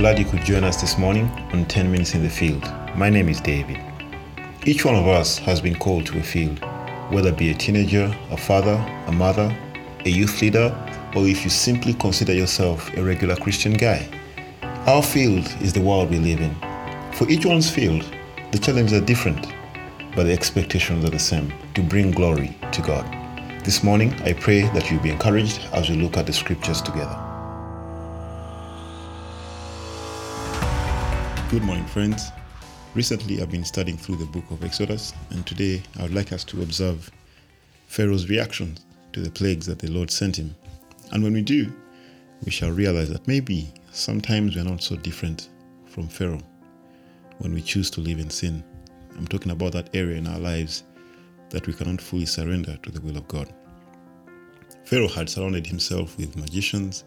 glad you could join us this morning on 10 Minutes in the Field. My name is David. Each one of us has been called to a field, whether it be a teenager, a father, a mother, a youth leader, or if you simply consider yourself a regular Christian guy. Our field is the world we live in. For each one's field, the challenges are different, but the expectations are the same to bring glory to God. This morning, I pray that you'll be encouraged as we look at the scriptures together. Good morning, friends. Recently, I've been studying through the book of Exodus, and today I would like us to observe Pharaoh's reaction to the plagues that the Lord sent him. And when we do, we shall realize that maybe sometimes we're not so different from Pharaoh when we choose to live in sin. I'm talking about that area in our lives that we cannot fully surrender to the will of God. Pharaoh had surrounded himself with magicians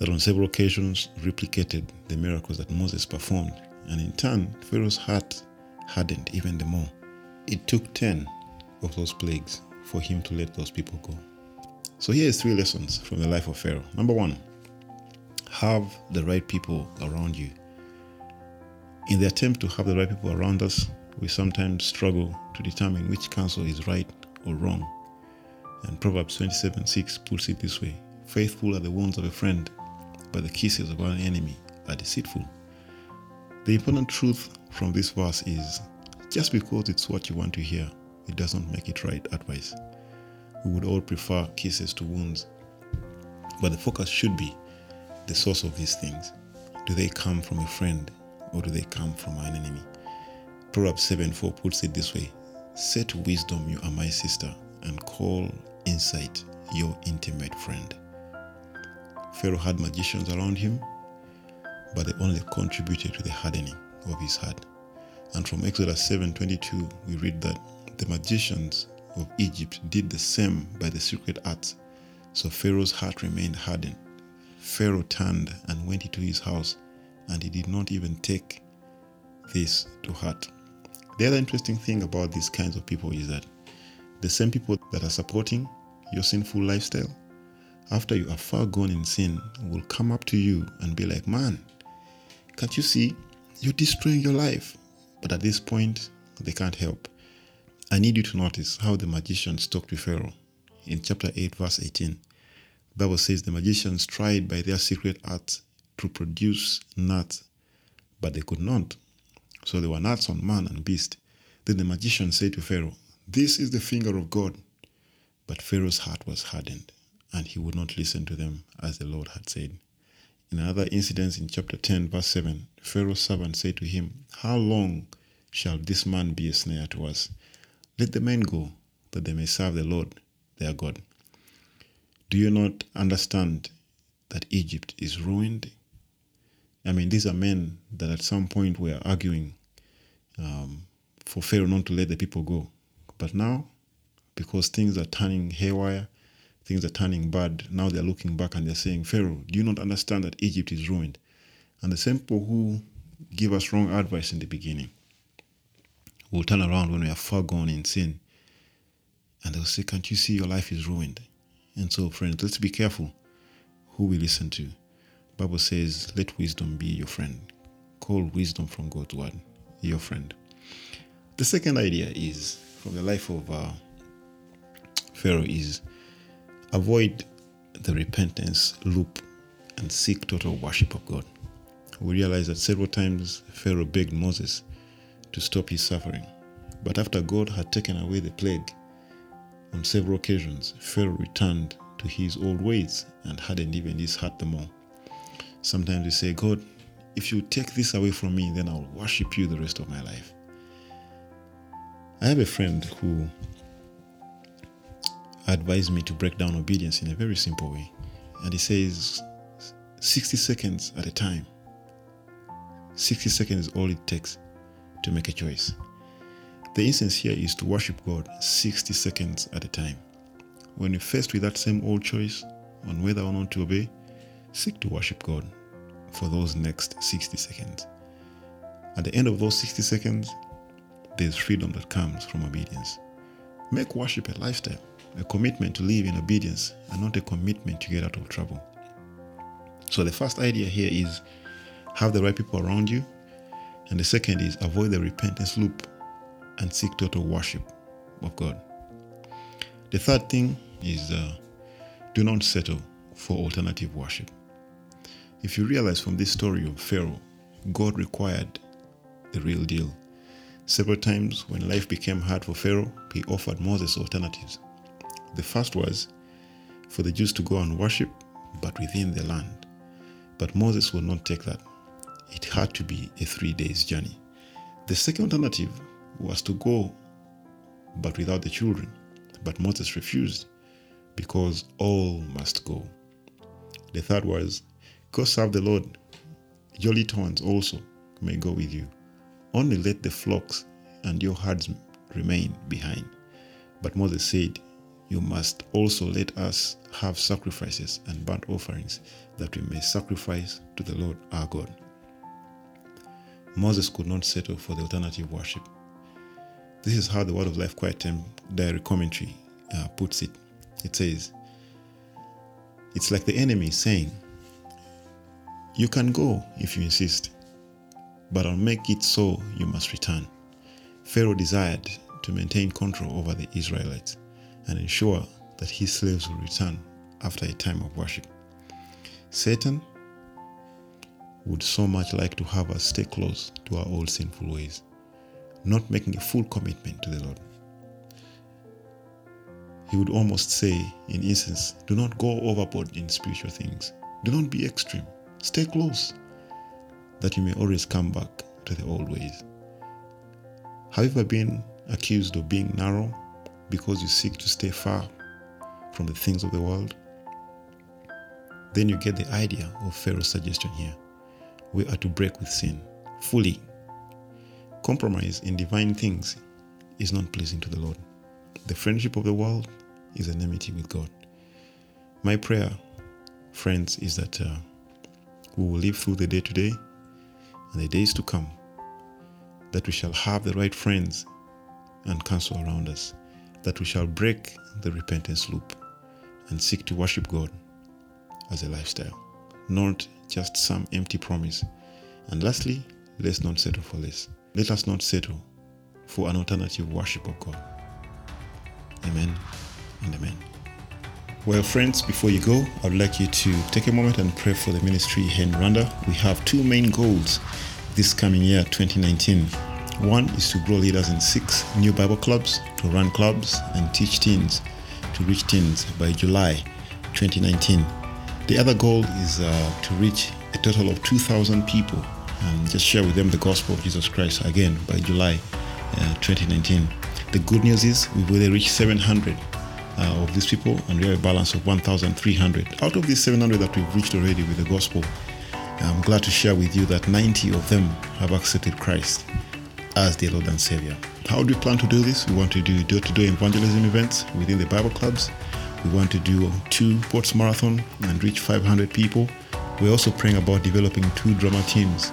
that on several occasions replicated the miracles that Moses performed, and in turn, Pharaoh's heart hardened even the more. It took 10 of those plagues for him to let those people go. So here is three lessons from the life of Pharaoh. Number one, have the right people around you. In the attempt to have the right people around us, we sometimes struggle to determine which counsel is right or wrong. And Proverbs 27 6 puts it this way Faithful are the wounds of a friend, but the kisses of an enemy are deceitful. The important truth from this verse is just because it's what you want to hear, it doesn't make it right advice. We would all prefer kisses to wounds, but the focus should be the source of these things. Do they come from a friend or do they come from an enemy? Proverbs 7 4 puts it this way to wisdom, You are my sister, and call insight your intimate friend. Pharaoh had magicians around him, but they only contributed to the hardening of his heart. And from Exodus 7:22, we read that the magicians of Egypt did the same by the secret arts. So Pharaoh's heart remained hardened. Pharaoh turned and went into his house, and he did not even take this to heart. The other interesting thing about these kinds of people is that the same people that are supporting your sinful lifestyle, after you are far gone in sin, will come up to you and be like, Man, can't you see? You're destroying your life. But at this point, they can't help. I need you to notice how the magicians talked to Pharaoh. In chapter 8, verse 18, the Bible says the magicians tried by their secret arts to produce nuts, but they could not. So there were nuts on man and beast. Then the magician said to Pharaoh, This is the finger of God. But Pharaoh's heart was hardened, and he would not listen to them as the Lord had said. In another incident in chapter 10, verse 7, Pharaoh's servant said to him, How long shall this man be a snare to us? Let the men go, that they may serve the Lord their God. Do you not understand that Egypt is ruined? I mean, these are men that at some point were arguing um, for Pharaoh not to let the people go. But now, because things are turning haywire, things are turning bad, now they're looking back and they're saying, Pharaoh, do you not understand that Egypt is ruined? And the same people who give us wrong advice in the beginning will turn around when we are far gone in sin and they'll say, Can't you see your life is ruined? And so, friends, let's be careful who we listen to. Bible says, let wisdom be your friend. Call wisdom from God's word your friend. The second idea is from the life of uh, Pharaoh is avoid the repentance loop and seek total worship of God. We realize that several times Pharaoh begged Moses to stop his suffering. But after God had taken away the plague, on several occasions, Pharaoh returned to his old ways and hardened even his heart the more. Sometimes we say, God, if you take this away from me, then I'll worship you the rest of my life. I have a friend who advised me to break down obedience in a very simple way. And he says 60 seconds at a time. 60 seconds is all it takes to make a choice. The instance here is to worship God 60 seconds at a time. When you're faced with that same old choice on whether or not to obey, seek to worship God for those next 60 seconds. At the end of those 60 seconds, there's freedom that comes from obedience. Make worship a lifestyle, a commitment to live in obedience, and not a commitment to get out of trouble. So, the first idea here is have the right people around you. And the second is avoid the repentance loop and seek total worship of God. The third thing is uh, do not settle for alternative worship. If you realize from this story of Pharaoh, God required the real deal. Several times when life became hard for Pharaoh, he offered Moses alternatives. The first was for the Jews to go and worship, but within the land. But Moses would not take that. It had to be a three days journey. The second alternative was to go, but without the children. But Moses refused because all must go. The third was, Go serve the Lord. Your little ones also may go with you. Only let the flocks and your herds remain behind. But Moses said, You must also let us have sacrifices and burnt offerings, that we may sacrifice to the Lord our God. Moses could not settle for the alternative worship. This is how the Word of Life Quiet Time Diary Commentary uh, puts it. It says, It's like the enemy saying, You can go if you insist, but I'll make it so you must return. Pharaoh desired to maintain control over the Israelites and ensure that his slaves will return after a time of worship. Satan would so much like to have us stay close to our old sinful ways, not making a full commitment to the Lord. He would almost say, in essence, do not go overboard in spiritual things. Do not be extreme. Stay close, that you may always come back to the old ways. Have you ever been accused of being narrow because you seek to stay far from the things of the world? Then you get the idea of Pharaoh's suggestion here. We are to break with sin fully. Compromise in divine things is not pleasing to the Lord. The friendship of the world is an enmity with God. My prayer, friends, is that uh, we will live through the day today and the days to come, that we shall have the right friends and counsel around us, that we shall break the repentance loop and seek to worship God as a lifestyle, not just some empty promise. And lastly, let's not settle for less. Let us not settle for an alternative worship of God. Amen and amen. Well, friends, before you go, I'd like you to take a moment and pray for the ministry here in Rwanda. We have two main goals this coming year, 2019. One is to grow leaders in six new Bible clubs, to run clubs and teach teens to reach teens by July 2019. The other goal is uh, to reach a total of 2,000 people and just share with them the gospel of Jesus Christ again by July uh, 2019. The good news is we've already reached 700 uh, of these people and we have a balance of 1,300. Out of these 700 that we've reached already with the gospel, I'm glad to share with you that 90 of them have accepted Christ as their Lord and Savior. How do we plan to do this? We want to do door to door evangelism events within the Bible clubs. We want to do two sports marathon and reach 500 people. We're also praying about developing two drama teams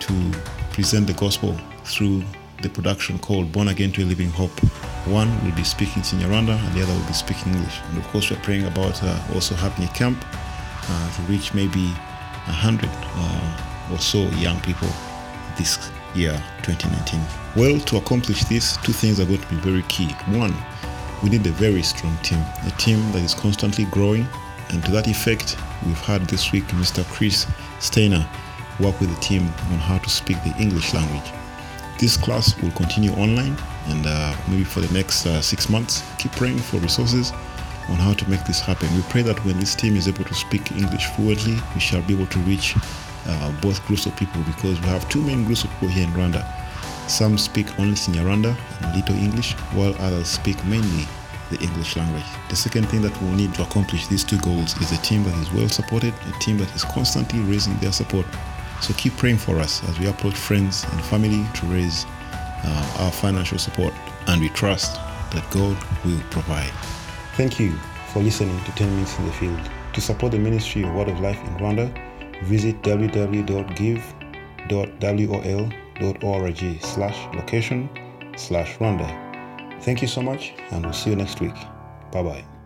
to present the gospel through the production called Born Again to a Living Hope. One will be speaking Kinyarwanda and the other will be speaking English. And of course, we're praying about uh, also having a camp uh, to reach maybe 100 uh, or so young people this year 2019. Well, to accomplish this, two things are going to be very key. One, we need a very strong team, a team that is constantly growing. And to that effect, we've had this week Mr. Chris Steiner work with the team on how to speak the English language. This class will continue online and uh, maybe for the next uh, six months, keep praying for resources on how to make this happen. We pray that when this team is able to speak English fluently, we shall be able to reach uh, both groups of people because we have two main groups of people here in Rwanda. Some speak only Kinyarwanda and little English, while others speak mainly the English language. The second thing that we'll need to accomplish these two goals is a team that is well supported, a team that is constantly raising their support. So keep praying for us as we approach friends and family to raise uh, our financial support, and we trust that God will provide. Thank you for listening to 10 Minutes in the Field. To support the ministry of Word of Life in Rwanda, visit www.give.wol.org slash location slash Rwanda. Thank you so much, and we'll see you next week. Bye bye.